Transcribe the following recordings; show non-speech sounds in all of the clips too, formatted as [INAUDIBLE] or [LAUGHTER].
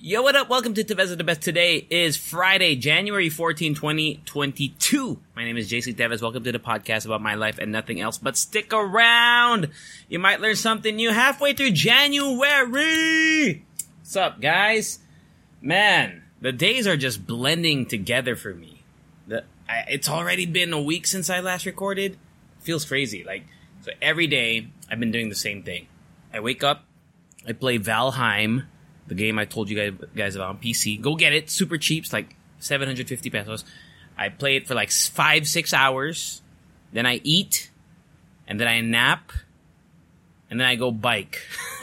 Yo, what up? Welcome to Tevez the Best. Today is Friday, January 14, 2022. My name is JC Tevez. Welcome to the podcast about my life and nothing else, but stick around. You might learn something new halfway through January. What's up, guys? Man, the days are just blending together for me. The, I, it's already been a week since I last recorded. Feels crazy. Like, so every day I've been doing the same thing. I wake up, I play Valheim, the game I told you guys, guys about on PC. Go get it, super cheap, it's like 750 pesos. I play it for like five, six hours. Then I eat, and then I nap, and then I go bike. [LAUGHS]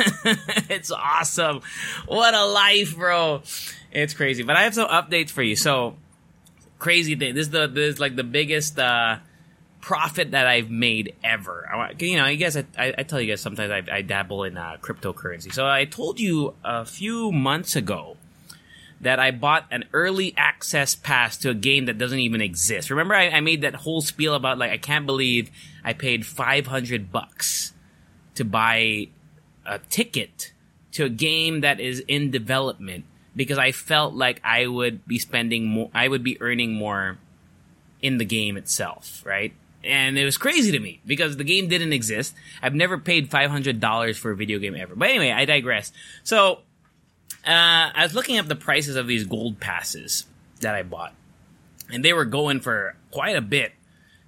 it's awesome. What a life, bro. It's crazy. But I have some updates for you. So, crazy thing. This is the this is like the biggest uh profit that I've made ever. I you know, you guys, I, I tell you guys sometimes I, I dabble in uh, cryptocurrency. So I told you a few months ago that I bought an early access pass to a game that doesn't even exist. Remember, I, I made that whole spiel about like I can't believe I paid five hundred bucks to buy a ticket to a game that is in development because I felt like I would be spending more, I would be earning more in the game itself, right? And it was crazy to me because the game didn't exist. I've never paid five hundred dollars for a video game ever. But anyway, I digress. So uh, I was looking up the prices of these gold passes that I bought, and they were going for quite a bit.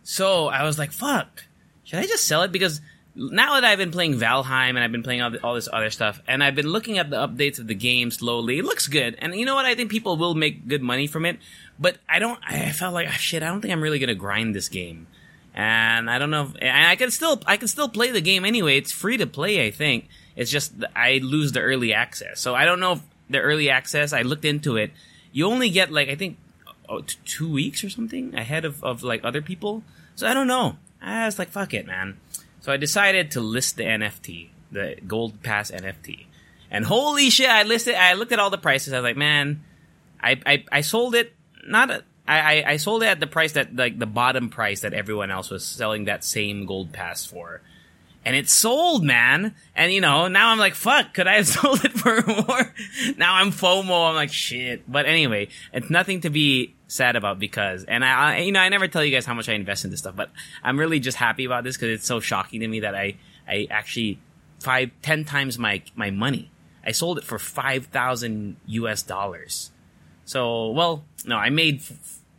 So I was like, "Fuck, should I just sell it?" Because now that I've been playing Valheim and I've been playing all, the, all this other stuff, and I've been looking at the updates of the game slowly, it looks good. And you know what? I think people will make good money from it. But I don't. I felt like ah, shit. I don't think I'm really gonna grind this game and I don't know. If, I can still I can still play the game anyway. It's free to play. I think it's just I lose the early access. So I don't know if the early access. I looked into it. You only get like I think oh, t- two weeks or something ahead of, of like other people. So I don't know. I was like, fuck it, man. So I decided to list the NFT, the Gold Pass NFT. And holy shit, I listed, I looked at all the prices. I was like, man, I, I, I sold it not I, I, sold it at the price that like the bottom price that everyone else was selling that same gold pass for. And it sold, man. And you know, now I'm like, fuck, could I have [LAUGHS] sold it for more? now I'm FOMO. I'm like, shit. But anyway, it's nothing to be sad about because, and I, I you know, I never tell you guys how much I invest in this stuff, but I'm really just happy about this because it's so shocking to me that I, I actually five, ten times my, my money. I sold it for 5,000 US dollars. So, well, no, I made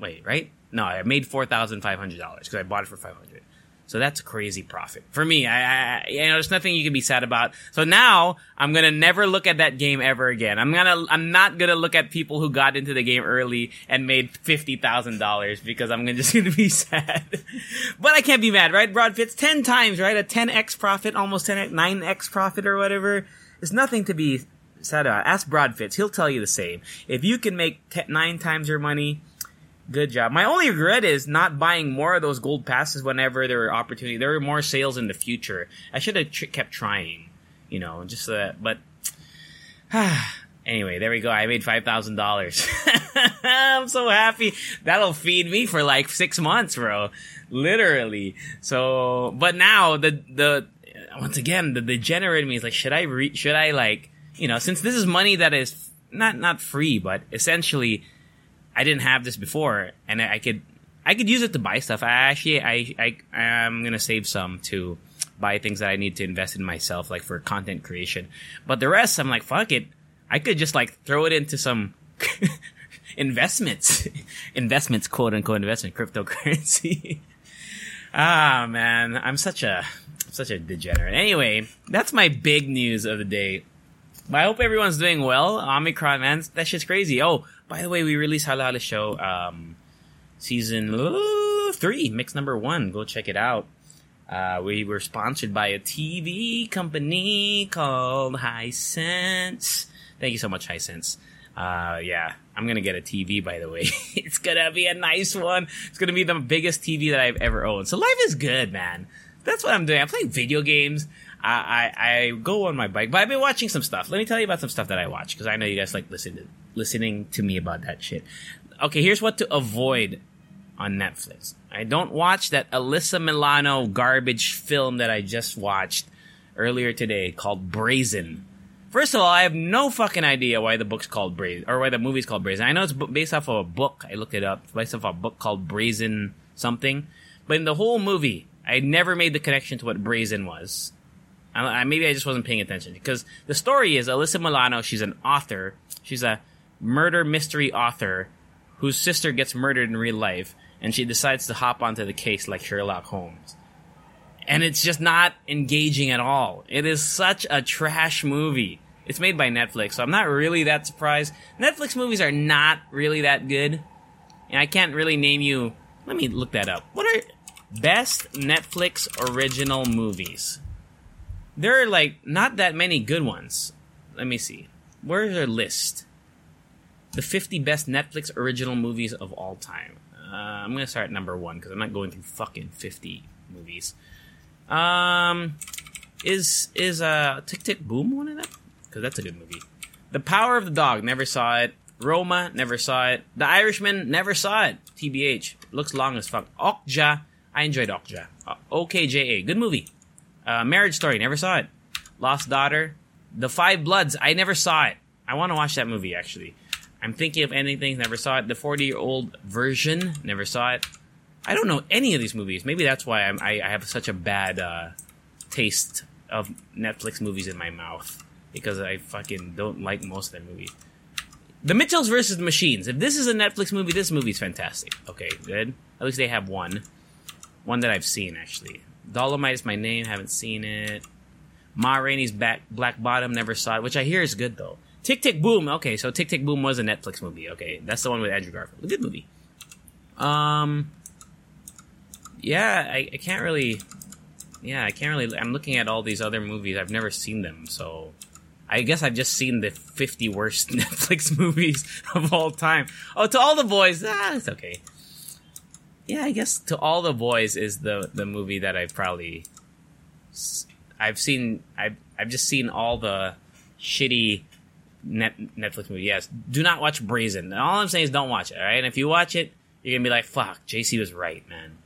Wait, right? No, I made four thousand five hundred dollars because I bought it for five hundred. So that's a crazy profit for me. I, I, you know, there's nothing you can be sad about. So now I'm gonna never look at that game ever again. I'm gonna, I'm not gonna look at people who got into the game early and made fifty thousand dollars because I'm gonna [LAUGHS] just gonna be sad. but I can't be mad, right? Broad fits ten times, right? A ten x profit, almost ten nine x profit or whatever. It's nothing to be sad about. Ask Broadfits; he'll tell you the same. If you can make t- nine times your money Good job. My only regret is not buying more of those gold passes whenever there were opportunity. There were more sales in the future. I should have tr- kept trying, you know, just so that. But [SIGHS] anyway, there we go. I made five thousand dollars. [LAUGHS] I'm so happy. That'll feed me for like six months, bro. Literally. So, but now the the once again the degenerate me is like, should I re- should I like you know since this is money that is not not free but essentially I didn't have this before, and I, could I could use it to buy stuff. I actually I I I'm gonna save some to buy things that I need to invest in myself, like for content creation. But the rest, I'm like, fuck it. I could just like throw it into some [LAUGHS] investments, [LAUGHS] investments, quote unquote, investment cryptocurrency. [LAUGHS] ah man, I'm such a such a degenerate. Anyway, that's my big news of the day. But I hope everyone's doing well. Omicron, man, that shit's crazy. Oh, by the way, we released Hala Show um, season three, mix number one. Go check it out. Uh, we were sponsored by a TV company called Hisense. Thank you so much, Hisense. Uh, yeah, I'm gonna get a TV, by the way. [LAUGHS] it's gonna be a nice one. It's gonna be the biggest TV that I've ever owned. So life is good, man. That's what I'm doing. I'm playing video games. I, I, I go on my bike, but I've been watching some stuff. Let me tell you about some stuff that I watch because I know you guys like listening listening to me about that shit. Okay, here's what to avoid on Netflix. I don't watch that Alyssa Milano garbage film that I just watched earlier today called Brazen. First of all, I have no fucking idea why the book's called Brazen or why the movie's called Brazen. I know it's based off of a book. I looked it up. It's based off of a book called Brazen something. But in the whole movie, I never made the connection to what Brazen was. I, maybe I just wasn't paying attention because the story is Alyssa Milano. She's an author. She's a murder mystery author whose sister gets murdered in real life, and she decides to hop onto the case like Sherlock Holmes. And it's just not engaging at all. It is such a trash movie. It's made by Netflix, so I'm not really that surprised. Netflix movies are not really that good. And I can't really name you. Let me look that up. What are best Netflix original movies? There are like not that many good ones. Let me see. Where's their list? The 50 best Netflix original movies of all time. Uh, I'm gonna start at number one because I'm not going through fucking 50 movies. Um, is is uh Tick Tick Boom one of them? Because that's a good movie. The Power of the Dog. Never saw it. Roma. Never saw it. The Irishman. Never saw it. TBH. Looks long as fuck. Okja. I enjoyed Okja. Uh, OKJA. Good movie. Uh, Marriage Story. Never saw it. Lost Daughter. The Five Bloods. I never saw it. I want to watch that movie actually. I'm thinking of anything. Never saw it. The 40 year old version. Never saw it. I don't know any of these movies. Maybe that's why I'm, I, I have such a bad uh, taste of Netflix movies in my mouth because I fucking don't like most of their movies. The Mitchells versus the Machines. If this is a Netflix movie, this movie's fantastic. Okay, good. At least they have one. One that I've seen, actually. Dolomite is my name, haven't seen it. Ma Rainey's back, Black Bottom, never saw it, which I hear is good, though. Tick Tick Boom. Okay, so Tick Tick Boom was a Netflix movie. Okay, that's the one with Andrew Garfield. Good movie. Um, yeah, I, I can't really. Yeah, I can't really. I'm looking at all these other movies. I've never seen them, so I guess I've just seen the 50 worst [LAUGHS] Netflix movies of all time. Oh, to all the boys, ah, it's okay. Yeah, I guess to all the boys is the the movie that I've probably I've seen. I've I've just seen all the shitty net, Netflix movies. Yes, do not watch Brazen. All I'm saying is don't watch it. All right, and if you watch it, you're gonna be like, "Fuck, JC was right, man."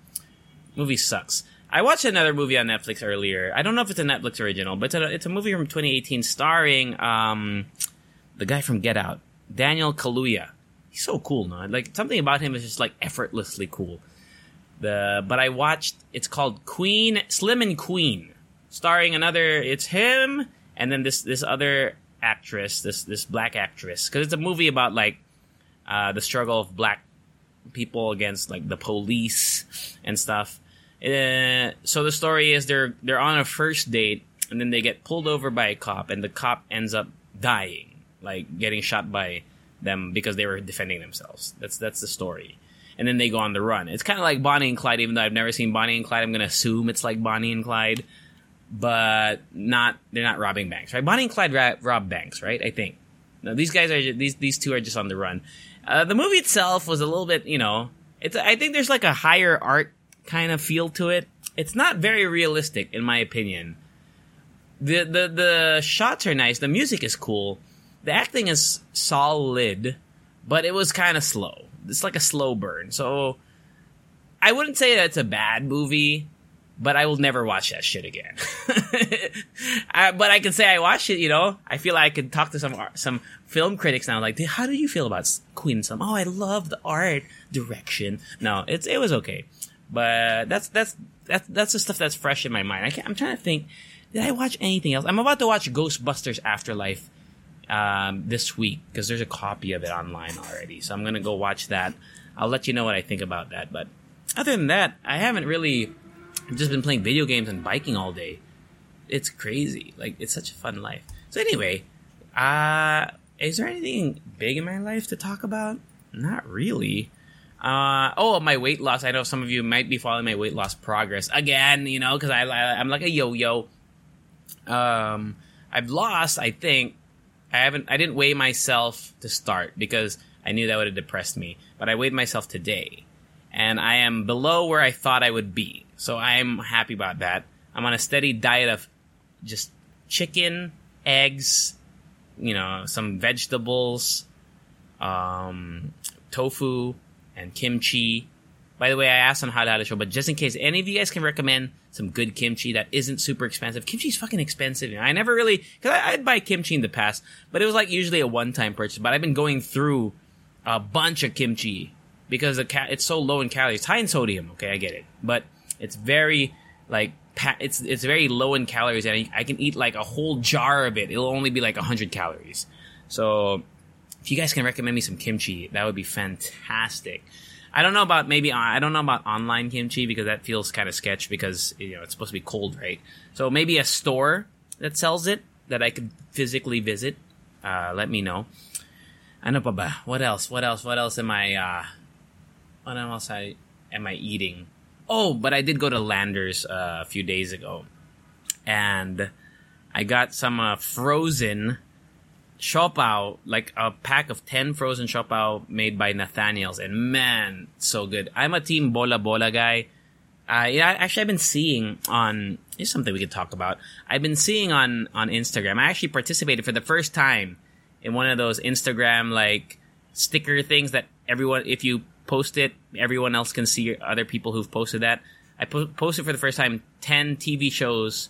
Movie sucks. I watched another movie on Netflix earlier. I don't know if it's a Netflix original, but it's a, it's a movie from 2018 starring um, the guy from Get Out, Daniel Kaluuya. He's so cool, no? Like something about him is just like effortlessly cool. The but I watched. It's called Queen Slim and Queen, starring another. It's him and then this this other actress, this this black actress, because it's a movie about like uh, the struggle of black people against like the police and stuff. Uh, so the story is they're they're on a first date and then they get pulled over by a cop and the cop ends up dying, like getting shot by them because they were defending themselves. That's that's the story. And then they go on the run. It's kind of like Bonnie and Clyde, even though I've never seen Bonnie and Clyde. I'm gonna assume it's like Bonnie and Clyde, but not they're not robbing banks, right? Bonnie and Clyde ra- rob banks, right? I think. No, these guys are these these two are just on the run. Uh, the movie itself was a little bit, you know, it's. I think there's like a higher art kind of feel to it. It's not very realistic, in my opinion. the the The shots are nice. The music is cool. The acting is solid, but it was kind of slow. It's like a slow burn. So I wouldn't say that's a bad movie but I will never watch that shit again. [LAUGHS] I, but I can say I watched it. You know, I feel like I could talk to some some film critics now. Like, how do you feel about Queen? Some, oh, I love the art direction. No, it's it was okay, but that's that's that's that's the stuff that's fresh in my mind. I am trying to think. Did I watch anything else? I'm about to watch Ghostbusters Afterlife um, this week because there's a copy of it online already. So I'm gonna go watch that. I'll let you know what I think about that. But other than that, I haven't really I've just been playing video games and biking all day. It's crazy. Like it's such a fun life. So anyway, uh is there anything big in my life to talk about? Not really. Uh, oh, my weight loss. I know some of you might be following my weight loss progress again. You know, because I, I I'm like a yo-yo. Um, I've lost. I think I haven't. I didn't weigh myself to start because I knew that would have depressed me. But I weighed myself today, and I am below where I thought I would be. So I'm happy about that. I'm on a steady diet of just chicken, eggs, you know, some vegetables, um, tofu, and kimchi. By the way, I asked on How to Show, but just in case any of you guys can recommend some good kimchi that isn't super expensive. Kimchi's fucking expensive. You know? I never really, cause I, would buy kimchi in the past, but it was like usually a one-time purchase. But I've been going through a bunch of kimchi because the ca- it's so low in calories, high in sodium. Okay, I get it, but it's very like pa- it's it's very low in calories, and I, I can eat like a whole jar of it. It'll only be like hundred calories. So if you guys can recommend me some kimchi, that would be fantastic. I don't know about maybe I don't know about online kimchi because that feels kind of sketch because you know it's supposed to be cold, right? So maybe a store that sells it that I could physically visit. Uh, let me know. Ano pa ba? What else? What else? What else am I? Uh, what else I am I eating? Oh, but I did go to Landers uh, a few days ago, and I got some uh, frozen Siopao, like a pack of 10 frozen Siopao made by Nathaniel's. And man, so good. I'm a team Bola Bola guy. Uh, yeah, actually, I've been seeing on, here's something we could talk about. I've been seeing on, on Instagram. I actually participated for the first time in one of those Instagram, like, sticker things that everyone, if you post it, everyone else can see other people who've posted that. I po- posted for the first time 10 TV shows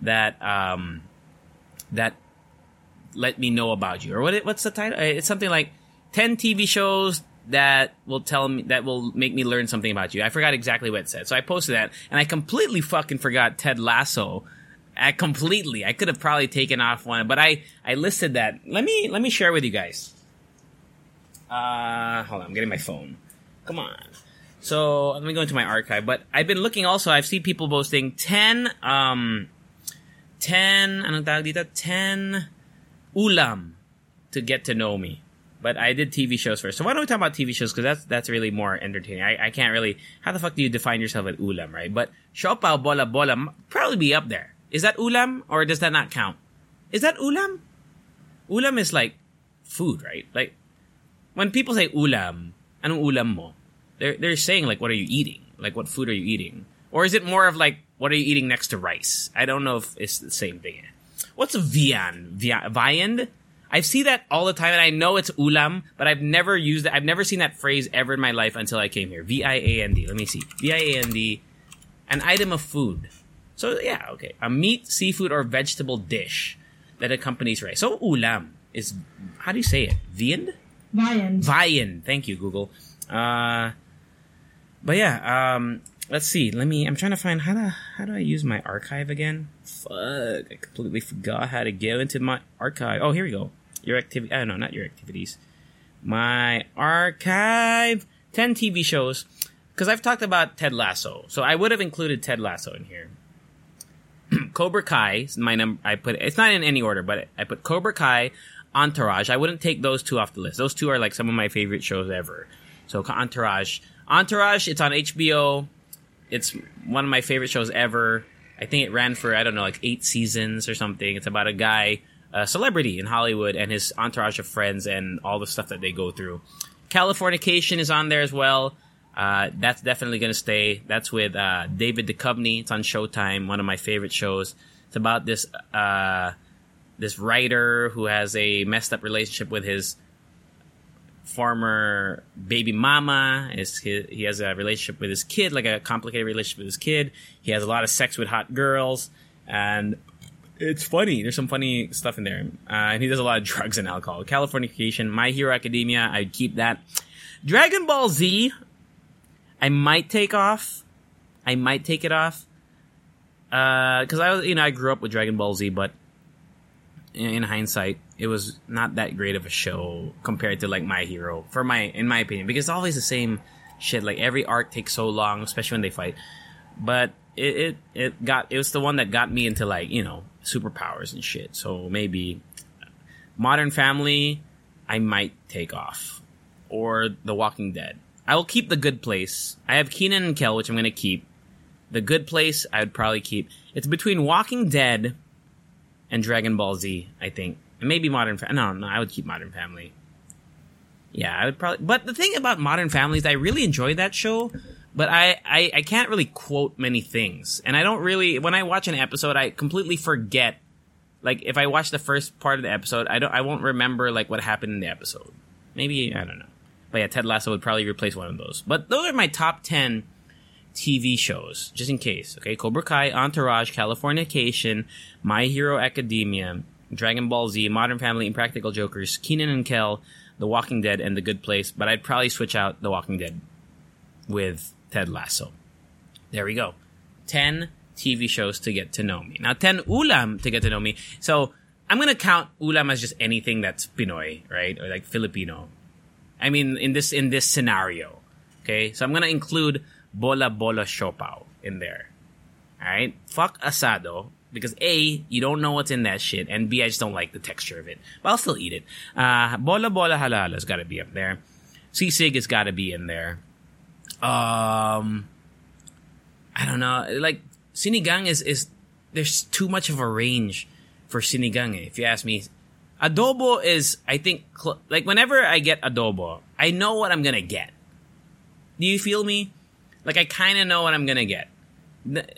that, um, that let me know about you, or what? What's the title? Uh, it's something like ten TV shows that will tell me that will make me learn something about you. I forgot exactly what it said, so I posted that, and I completely fucking forgot Ted Lasso. I completely. I could have probably taken off one, but I I listed that. Let me let me share with you guys. Uh, hold on, I'm getting my phone. Come on. So let me go into my archive. But I've been looking also. I've seen people posting ten um ten anong tawag dito? Ten ulam to get to know me. But I did TV shows first. So why don't we talk about TV shows? Because that's that's really more entertaining. I, I can't really. How the fuck do you define yourself at ulam, right? But siopao bola bola probably be up there. Is that ulam or does that not count? Is that ulam? Ulam is like food, right? Like when people say ulam, anong ulam mo? They're they're saying like what are you eating? Like what food are you eating? Or is it more of like what are you eating next to rice? I don't know if it's the same thing. What's a viand? Viand? I see that all the time, and I know it's ulam, but I've never used it. I've never seen that phrase ever in my life until I came here. V I A N D. Let me see. V I A N D. An item of food. So yeah, okay. A meat, seafood, or vegetable dish that accompanies rice. So ulam is how do you say it? Viand? Viand. Viand. Thank you, Google. Uh, but yeah, um, let's see. Let me. I'm trying to find how to how do I use my archive again? Fuck! I completely forgot how to go into my archive. Oh, here we go. Your activity. I oh uh, know, not your activities. My archive. Ten TV shows. Because I've talked about Ted Lasso, so I would have included Ted Lasso in here. [CLEARS THROAT] Cobra Kai. My number. I put. It's not in any order, but I put Cobra Kai, Entourage. I wouldn't take those two off the list. Those two are like some of my favorite shows ever. So Entourage. Entourage. It's on HBO it's one of my favorite shows ever. I think it ran for I don't know like eight seasons or something. It's about a guy, a celebrity in Hollywood, and his entourage of friends and all the stuff that they go through. Californication is on there as well. Uh, that's definitely going to stay. That's with uh, David Duchovny. It's on Showtime. One of my favorite shows. It's about this uh, this writer who has a messed up relationship with his former baby mama. Is he, has a relationship with his kid, like a complicated relationship with his kid. He has a lot of sex with hot girls, and it's funny. There's some funny stuff in there, uh, and he does a lot of [LAUGHS] drugs and alcohol. Californication, My Hero Academia, I'd keep that. Dragon Ball Z, I might take off. I might take it off because uh, I was, you know, I grew up with Dragon Ball Z, but in hindsight, it was not that great of a show compared to like My Hero, for my in my opinion, because it's always the same shit. Like every arc takes so long, especially when they fight. But it, it it got it was the one that got me into like you know superpowers and shit. So maybe Modern Family, I might take off, or The Walking Dead. I will keep the Good Place. I have Kenan and Kel, which I'm to keep. The Good Place, I would probably keep. It's between Walking Dead and Dragon Ball Z, I think. And maybe Modern Family. No, no, I would keep Modern Family. Yeah, I would probably. But the thing about Modern Family is I really enjoy that show, but I, I, I can't really quote many things. And I don't really. When I watch an episode, I completely forget. Like, if I watch the first part of the episode, I don't. I won't remember, like, what happened in the episode. Maybe, I don't know. But yeah, Ted Lasso would probably replace one of those. But those are my top 10 TV shows, just in case. Okay, Cobra Kai, Entourage, Californication, My Hero Academia, Dragon Ball Z, Modern Family, Impractical Jokers, Kenan and Kel, The Walking Dead, and The Good Place. But I'd probably switch out The Walking Dead with Ted Lasso. There we go. 10 TV shows to get to know me. Now, 10 ulam to get to know me. So, I'm gonna count ulam as just anything that's Pinoy, right? Or like Filipino. I mean, in this, in this scenario. Okay? So I'm gonna include bola bola siopao in there. Alright? Fuck asado. Because A, you don't know what's in that shit, and B, I just don't like the texture of it. But I'll still eat it. Uh, bola bola halala's gotta be up there. Sisig has gotta be in there. Um, I don't know. Like, sinigang is, is, there's too much of a range for sinigang, if you ask me. Adobo is, I think, cl- like, whenever I get adobo, I know what I'm gonna get. Do you feel me? Like, I kinda know what I'm gonna get.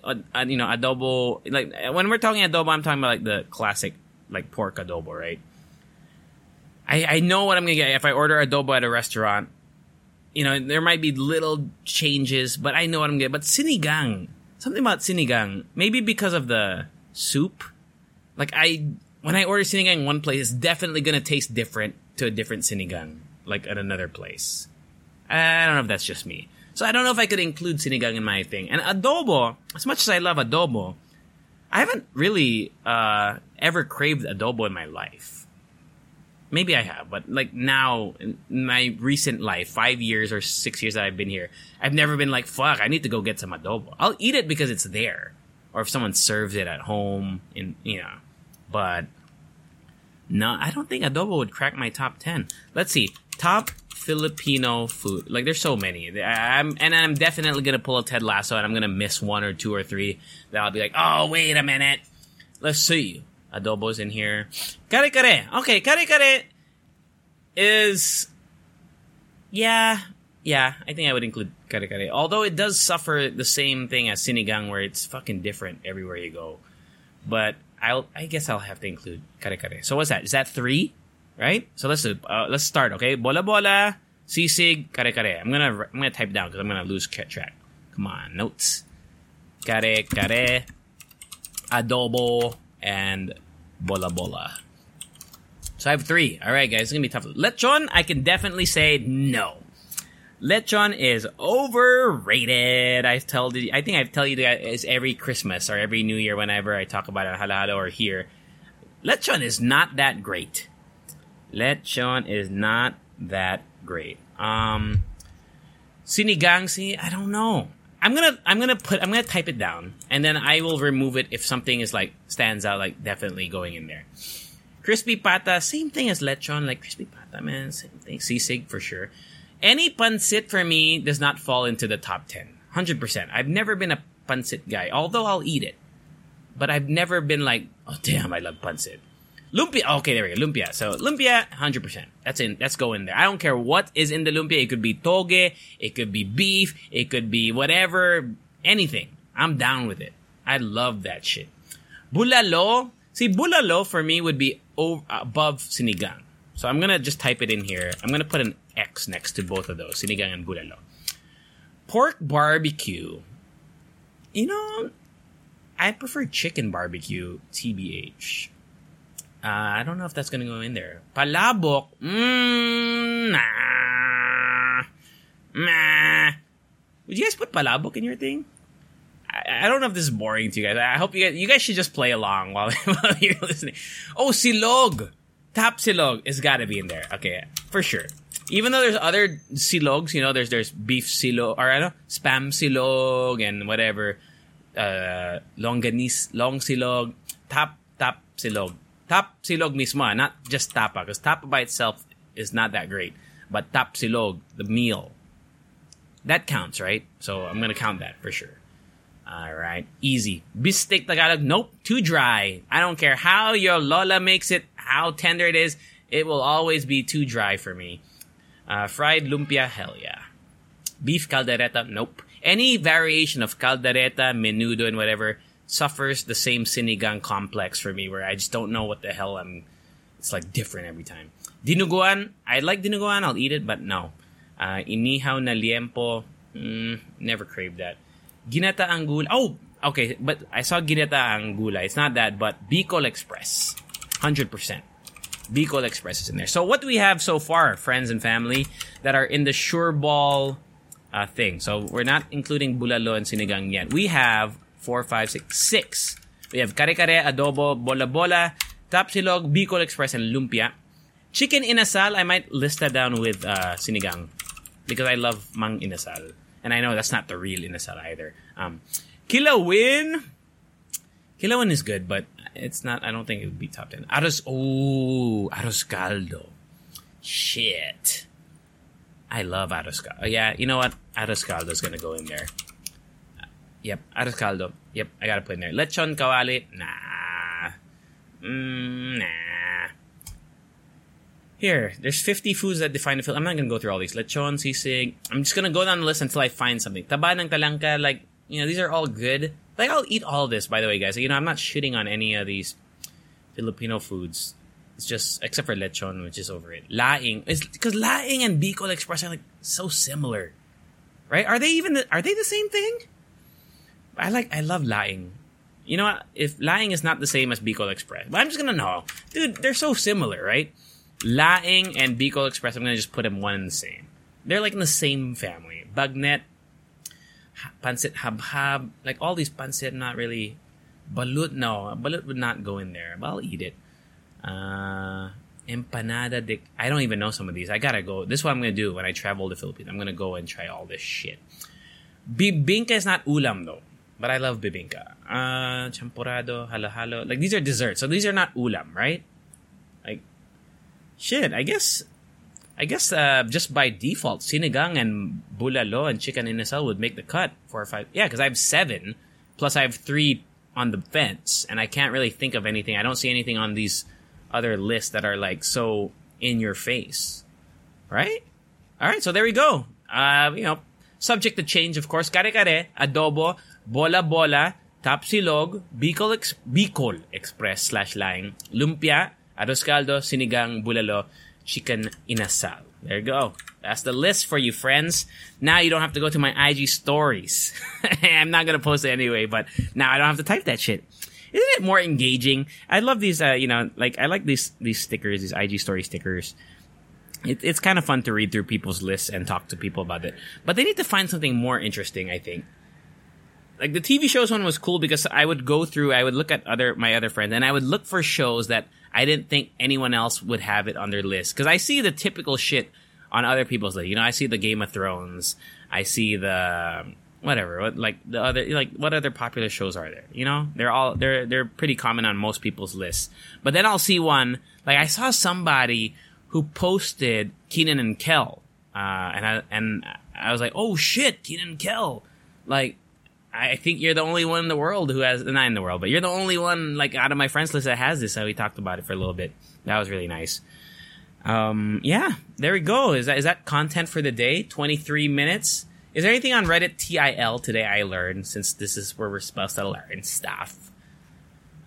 Uh, uh, you know, adobo, like, when we're talking adobo, I'm talking about, like, the classic, like, pork adobo, right? I, I know what I'm gonna get if I order adobo at a restaurant. You know, there might be little changes, but I know what I'm getting. But sinigang, something about sinigang, maybe because of the soup. Like I, when I order sinigang in one place, it's definitely gonna taste different to a different sinigang, like at another place. I don't know if that's just me. So I don't know if I could include sinigang in my thing. And adobo, as much as I love adobo, I haven't really uh, ever craved adobo in my life. Maybe I have, but like now, in my recent life, five years or six years that I've been here, I've never been like, fuck, I need to go get some adobo. I'll eat it because it's there. Or if someone serves it at home, in, you know. But, no, I don't think adobo would crack my top 10. Let's see. Top Filipino food. Like, there's so many. I'm, and I'm definitely gonna pull a Ted Lasso and I'm gonna miss one or two or three that I'll be like, oh, wait a minute. Let's see. Adobo's in here. Kare kare. Okay, kare kare is yeah, yeah. I think I would include kare kare. Although it does suffer the same thing as sinigang, where it's fucking different everywhere you go. But I'll, I guess I'll have to include kare kare. So what's that? Is that three? Right? So let's do, uh, let's start. Okay, bola bola, sisig, kare kare. I'm gonna I'm gonna type down because I'm gonna lose track. Come on, notes. Kare kare, adobo, and bola bola. So I have three. All right, guys, it's gonna be tough. Lechon, I can definitely say no. Lechon is overrated. I tell I think I tell you guys every Christmas or every New Year whenever I talk about it on or here. Lechon is not that great. Lechon is not that great. Um, sinigang, see, I don't know. I'm gonna, I'm gonna put, I'm gonna type it down, and then I will remove it if something is like stands out, like definitely going in there. Crispy pata, same thing as lechon, like crispy pata, man, same thing. Sisig for sure. Any pancit for me does not fall into the top 10. 100%. I've never been a pancit guy, although I'll eat it. But I've never been like, oh damn, I love pancit. Lumpia, oh, okay, there we go. Lumpia. So lumpia, 100%. That's in, that's go in there. I don't care what is in the lumpia. It could be toge, it could be beef, it could be whatever, anything. I'm down with it. I love that shit. Bulalo, see, bulalo for me would be over, above sinigang. So I'm gonna just type it in here. I'm gonna put an X next to both of those, sinigang and bulalo. Pork barbecue. You know, I prefer chicken barbecue, TBH. Uh, I don't know if that's gonna go in there. Palabok, mm, nah, nah. Would you guys put palabok in your thing? I, I don't know if this is boring to you guys. I hope you guys, you guys should just play along while, [LAUGHS] while you're listening. Oh, silog. Tapsilog has got to be in there. Okay, for sure. Even though there's other silogs, you know, there's there's beef silog or ano, spam silog and whatever, uh, longanise, long silog, tap tap silog, tapsilog mismo, ah, not just tapa, because tapa by itself is not that great, but tapsilog, the meal, That counts, right? So I'm gonna count that for sure. All right, easy. Bistek Tagalog, nope, too dry. I don't care how your lola makes it, how tender it is, it will always be too dry for me. Uh, fried lumpia, hell yeah. Beef caldereta, nope. Any variation of caldereta, menudo, and whatever suffers the same sinigang complex for me, where I just don't know what the hell I'm. It's like different every time. Dinuguan, I like dinuguan, I'll eat it, but no. Uh, inihaw na liempo, mm, never craved that. Ginataang gulay. Oh, okay, but I saw ginataang gulay. It's not that, but Bicol Express, hundred percent. Bicol Express is in there. So what do we have so far, friends and family, that are in the sure ball uh, thing? So we're not including bulalo and sinigang yet. We have four, five, six, six. We have kare-kare, adobo, bola-bola, tapsilog, Bicol Express, and lumpia. Chicken inasal, I might list that down with uh, sinigang because I love Mang Inasal. And I know that's not the real inasal either. Um, Kilawin, Kilawin is good, but it's not. I don't think it would be top ten. Arroz. Oh, arroz caldo. Shit. I love arroz caldo. Yeah, you know what? Arroz caldo is gonna go in there. Yep, arroz. Yep, I gotta put in there. Lechon kawali. Nah. Mm, nah. Here, there's 50 foods that define the Philippines. I'm not gonna go through all these. Lechon, sisig. I'm just gonna go down the list until I find something. Taba ng talangka, like, you know, these are all good. Like, I'll eat all this, by the way, guys. You know, I'm not shitting on any of these Filipino foods. It's just, except for lechon, which is over it. Laing. Because laing and Bicol Express are, like, so similar. Right? Are they even, the, are they the same thing? I like, I love laing. You know what? If laing is not the same as Bicol Express, but I'm just gonna know. Dude, they're so similar, right? Laing and Bicol Express, I'm gonna just put them one and the same. They're like in the same family. Bagnet, pancit habhab, like all these pancit, not really. Balut, no. Balut would not go in there, but I'll eat it. Uh, empanada de. I don't even know some of these. I gotta go. This is what I'm gonna do when I travel the Philippines. I'm gonna go and try all this shit. Bibingka is not ulam though, but I love bibingka. Uh, champurrado, halo halo. Like these are desserts, so these are not ulam, right? Like, shit. I guess I guess uh, just by default, sinigang and bulalo and chicken inasal would make the cut. Four or five. Yeah, because I have seven, plus I have three on the fence, and I can't really think of anything. I don't see anything on these other lists that are like so in your face, right? All right, so there we go. Uh, you know, subject to change, of course. Kare kare, adobo, bola bola, tapsilog, Bicol, ex- Bicol Express slash laing, lumpia, arroz caldo, sinigang, bulalo, chicken inasal. There you go. That's the list for you, friends. Now you don't have to go to my IG stories. [LAUGHS] I'm not gonna post it anyway, but now I don't have to type that shit. Isn't it more engaging? I love these. Uh, you know, like I like these these stickers, these IG story stickers. It, it's kind of fun to read through people's lists and talk to people about it. But they need to find something more interesting. I think. Like the TV shows one was cool because I would go through, I would look at other my other friends, and I would look for shows that I didn't think anyone else would have it on their list because I see the typical shit on other people's list. You know, I see the Game of Thrones, I see the whatever, what, like the other, like what other popular shows are there? You know, they're all they're they're pretty common on most people's lists. But then I'll see one like I saw somebody who posted Kenan and Kel, uh, and I and I was like, oh shit, Kenan and Kel, like. I think you're the only one in the world who has not in the world, but you're the only one like out of my friends list that has this. So we talked about it for a little bit. That was really nice. Um, yeah, there we go. Is that is that content for the day? Twenty three minutes. Is there anything on Reddit TIL today I learned since this is where we're supposed to learn stuff?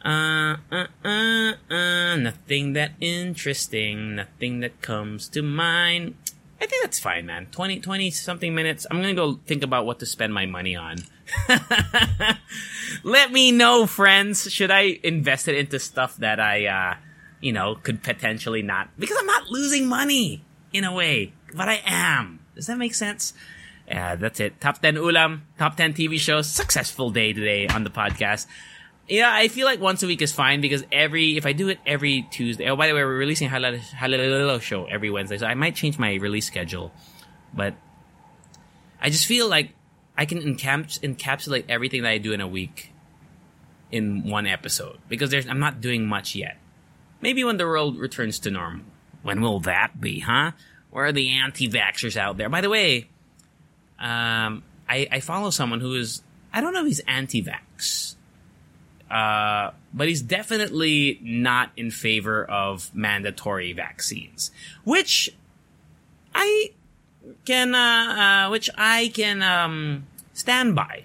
Uh, uh, uh, uh, nothing that interesting, nothing that comes to mind. I think that's fine, man. 20, 20 something minutes. I'm gonna go think about what to spend my money on. [LAUGHS] Let me know, friends. Should I invest it into stuff that I, uh, you know, could potentially not, because I'm not losing money in a way, but I am. Does that make sense? Yeah, that's it. Top 10 ulam, top 10 TV shows. Successful day today on the podcast. Yeah, I feel like once a week is fine because every, if I do it every Tuesday, oh, by the way, we're releasing Halal, Halal show every Wednesday, so I might change my release schedule. But I just feel like I can encaps- encapsulate everything that I do in a week in one episode because there's, I'm not doing much yet. Maybe when the world returns to normal. When will that be, huh? Where are the anti-vaxxers out there? By the way, um, I, I follow someone who is I don't know if he's anti-vax, uh, but he's definitely not in favor of mandatory vaccines, which I can uh, uh, which I can um, stand by.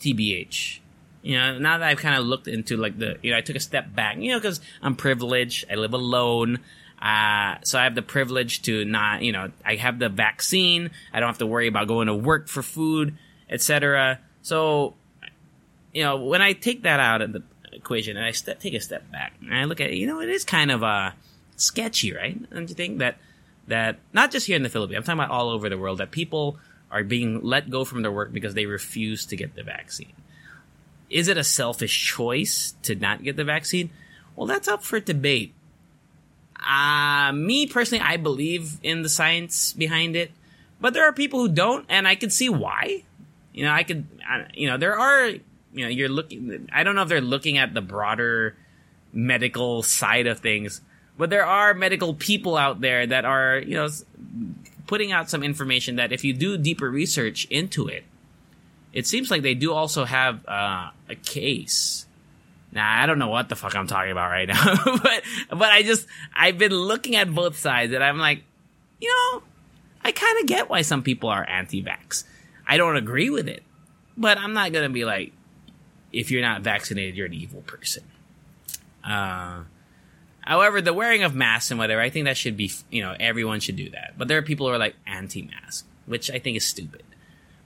TBH. You know, now that I've kind of looked into like the, you know, I took a step back, you know, because I'm privileged. I live alone. Uh, so I have the privilege to not, you know, I have the vaccine. I don't have to worry about going to work for food, etc. So, you know, when I take that out of the equation and I take a step back and I look at it, you know, it is kind of uh, sketchy, right? Don't you think that that not just here in the Philippines, I'm talking about all over the world, that people are being let go from their work because they refuse to get the vaccine. Is it a selfish choice to not get the vaccine? Well, that's up for debate. Uh, me personally, I believe in the science behind it, but there are people who don't, and I can see why. You know, I could, you know, there are, you know, you're looking, I don't know if they're looking at the broader medical side of things, but there are medical people out there that are, you know, putting out some information that if you do deeper research into it, it seems like they do also have uh, a case. Now I don't know what the fuck I'm talking about right now, [LAUGHS] but but I just I've been looking at both sides and I'm like, you know, I kind of get why some people are anti-vax. I don't agree with it, but I'm not gonna be like, if you're not vaccinated, you're an evil person. Uh, However, the wearing of masks and whatever, I think that should be, you know, everyone should do that. But there are people who are like anti-mask, which I think is stupid.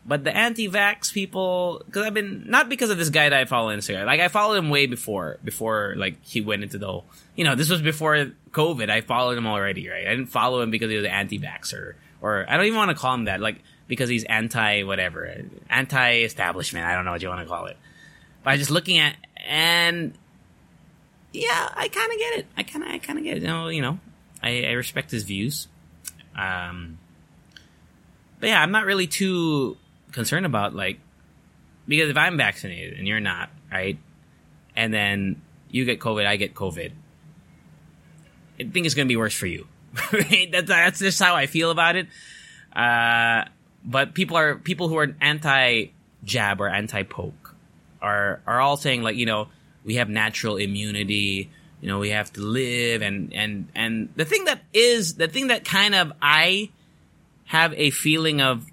But the anti-vax people, because I've been not because of this guy that I follow on Instagram. Like I followed him way before, before like he went into the whole. You know, this was before COVID. I followed him already, right? I didn't follow him because he was an anti-vaxer, or I don't even want to call him that. Like because he's anti whatever, anti-establishment. I don't know what you want to call it. I just looking at and yeah, I kind of get it. I kind of, I kind of get it. You know, you know, I, I respect his views. Um, but yeah, I'm not really too concerned about like because if I'm vaccinated and you're not, right, and then you get COVID, I get COVID. I think it's gonna be worse for you. [LAUGHS] That's that's just how I feel about it. Uh, but people are people who are anti jab or anti poke are are all saying like you know we have natural immunity you know we have to live and and and the thing that is the thing that kind of i have a feeling of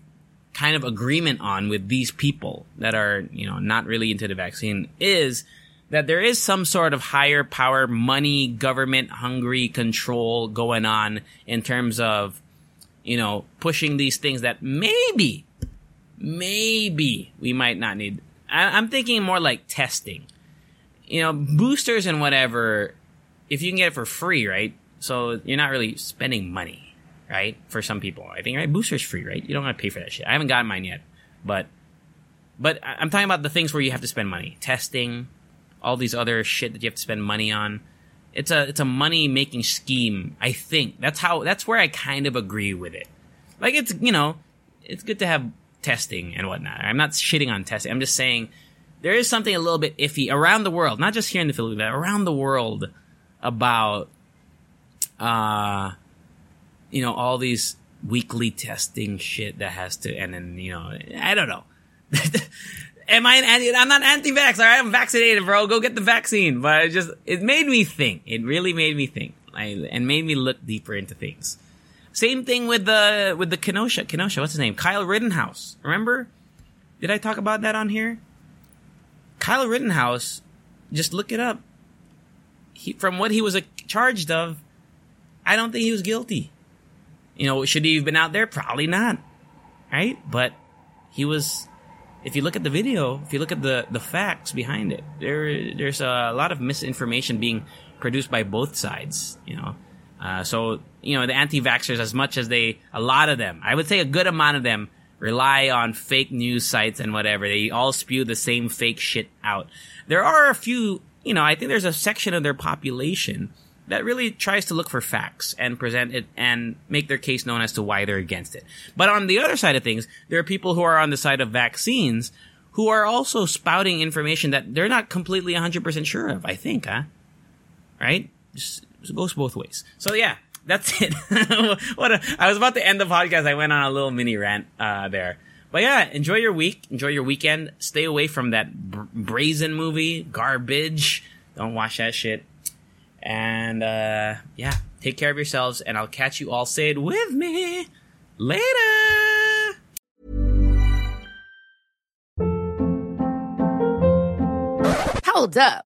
kind of agreement on with these people that are you know not really into the vaccine is that there is some sort of higher power money government hungry control going on in terms of you know pushing these things that maybe maybe we might not need I, i'm thinking more like testing you know, boosters and whatever, if you can get it for free, right? So you're not really spending money, right? For some people, I think, right? Boosters free, right? You don't want to pay for that shit. I haven't gotten mine yet, but, but I'm talking about the things where you have to spend money, testing, all these other shit that you have to spend money on. It's a, it's a money making scheme. I think that's how, that's where I kind of agree with it. Like it's, you know, it's good to have testing and whatnot. I'm not shitting on testing. I'm just saying there is something a little bit iffy around the world, not just here in the Philippines, but around the world about, uh, you know, all these weekly testing shit that has to, and then, you know, I don't know. [LAUGHS] Am I an anti, I'm not anti-vax, alright? I'm vaccinated, bro. Go get the vaccine. But it just, it made me think. It really made me think. and made me look deeper into things. Same thing with the, with the Kenosha, Kenosha, what's his name? Kyle Rittenhouse. Remember? Did I talk about that on here? Kyle Rittenhouse, just look it up. He, from what he was charged of, I don't think he was guilty. You know, should he have been out there? Probably not. Right? But he was, if you look at the video, if you look at the, the facts behind it, there, there's a lot of misinformation being produced by both sides, you know. Uh, so, you know, the anti-vaxxers, as much as they, a lot of them, I would say a good amount of them rely on fake news sites and whatever. They all spew the same fake shit out. There are a few, you know, I think there's a section of their population that really tries to look for facts and present it and make their case known as to why they're against it. But on the other side of things, there are people who are on the side of vaccines who are also spouting information that they're not completely 100% sure of, I think, huh? Right? It goes both ways. So yeah, that's it. [LAUGHS] what a, I was about to end the podcast. I went on a little mini rant uh, there, but yeah, enjoy your week, enjoy your weekend. Stay away from that br- brazen movie, garbage. Don't watch that shit. And uh, yeah, take care of yourselves, and I'll catch you all. Say it with me later. Hold up.